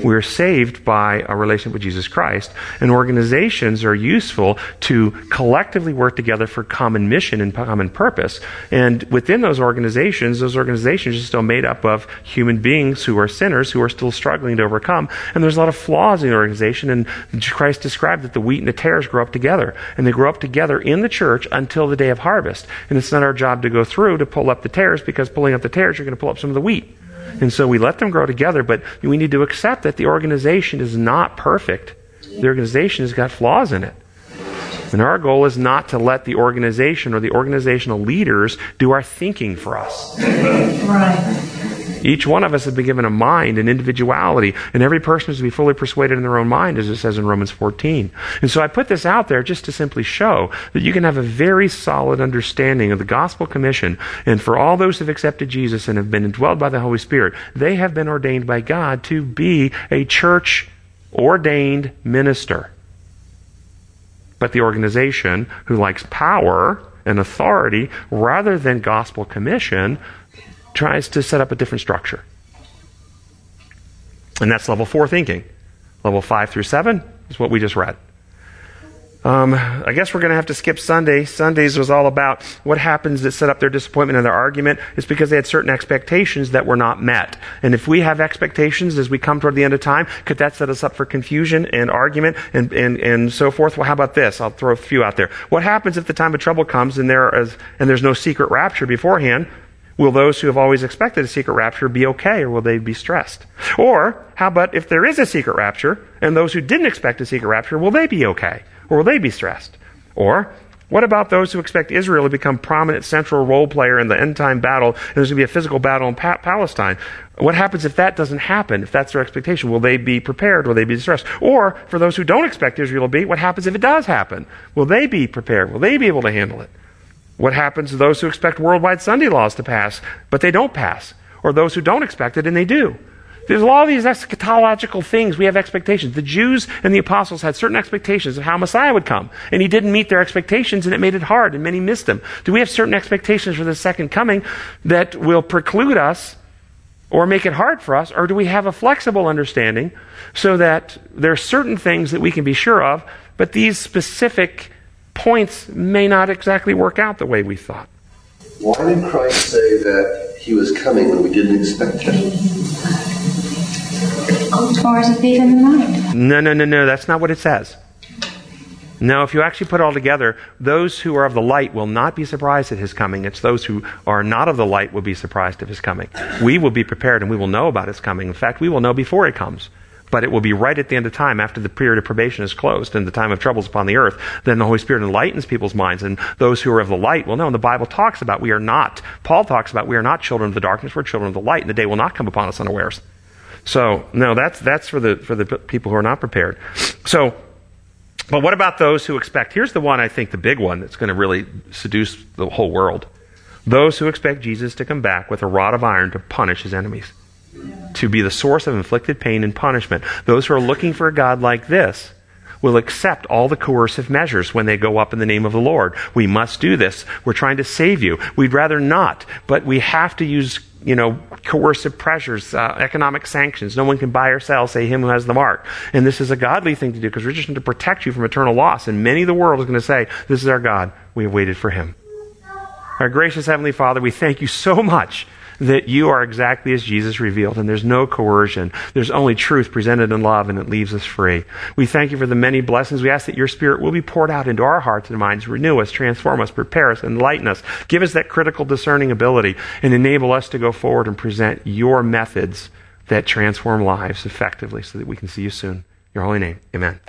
We're saved by a relationship with Jesus Christ. And organizations are useful to collectively work together for common mission and common purpose. And within those organizations, those organizations are still made up of human beings who are sinners who are still struggling to overcome. And there's a lot of flaws in the organization. And Christ described that the wheat and the tares grow up together. And they grow up together in the church until the day of harvest. And it's not our job to go through to pull up the tares because pulling up the tares, you're going to pull up some of the wheat. And so we let them grow together, but we need to accept that the organization is not perfect. The organization has got flaws in it. And our goal is not to let the organization or the organizational leaders do our thinking for us. Right. Each one of us has been given a mind and individuality, and every person is to be fully persuaded in their own mind, as it says in Romans 14. And so I put this out there just to simply show that you can have a very solid understanding of the gospel commission. And for all those who have accepted Jesus and have been indwelled by the Holy Spirit, they have been ordained by God to be a church ordained minister. But the organization who likes power and authority rather than gospel commission tries to set up a different structure. And that's level four thinking. Level five through seven is what we just read. Um, I guess we're going to have to skip Sunday. Sundays was all about what happens that set up their disappointment and their argument. It's because they had certain expectations that were not met. And if we have expectations as we come toward the end of time, could that set us up for confusion and argument and, and, and so forth? Well, how about this? I'll throw a few out there. What happens if the time of trouble comes and there is, and there's no secret rapture beforehand? Will those who have always expected a secret rapture be okay or will they be stressed? Or how about if there is a secret rapture and those who didn't expect a secret rapture, will they be okay or will they be stressed? Or what about those who expect Israel to become prominent central role player in the end time battle and there's going to be a physical battle in pa- Palestine? What happens if that doesn't happen? If that's their expectation, will they be prepared? Will they be distressed? Or for those who don't expect Israel to be, what happens if it does happen? Will they be prepared? Will they be able to handle it? What happens to those who expect worldwide Sunday laws to pass, but they don't pass? Or those who don't expect it and they do? There's a lot of these eschatological things. We have expectations. The Jews and the apostles had certain expectations of how Messiah would come. And he didn't meet their expectations and it made it hard and many missed him. Do we have certain expectations for the second coming that will preclude us or make it hard for us? Or do we have a flexible understanding so that there are certain things that we can be sure of, but these specific points may not exactly work out the way we thought. Why did Christ say that he was coming when we didn't expect him? As far as a thief in the night. No, no, no, no. That's not what it says. No, if you actually put it all together, those who are of the light will not be surprised at his coming. It's those who are not of the light will be surprised at his coming. We will be prepared and we will know about his coming. In fact, we will know before it comes. But it will be right at the end of time after the period of probation is closed and the time of troubles upon the earth. Then the Holy Spirit enlightens people's minds and those who are of the light will know. And the Bible talks about we are not, Paul talks about we are not children of the darkness, we're children of the light and the day will not come upon us unawares. So, no, that's, that's for the, for the people who are not prepared. So, but what about those who expect? Here's the one I think the big one that's going to really seduce the whole world. Those who expect Jesus to come back with a rod of iron to punish his enemies, to be the source of inflicted pain and punishment. Those who are looking for a God like this will accept all the coercive measures when they go up in the name of the Lord. We must do this. We're trying to save you. We'd rather not, but we have to use you know, coercive pressures, uh, economic sanctions. No one can buy or sell, say him who has the mark. And this is a godly thing to do because we're just going to protect you from eternal loss. And many of the world is going to say, this is our God. We have waited for him. Our gracious Heavenly Father, we thank you so much that you are exactly as Jesus revealed, and there's no coercion. There's only truth presented in love, and it leaves us free. We thank you for the many blessings. We ask that your Spirit will be poured out into our hearts and minds, renew us, transform us, prepare us, enlighten us, give us that critical discerning ability, and enable us to go forward and present your methods that transform lives effectively so that we can see you soon. Your holy name, amen.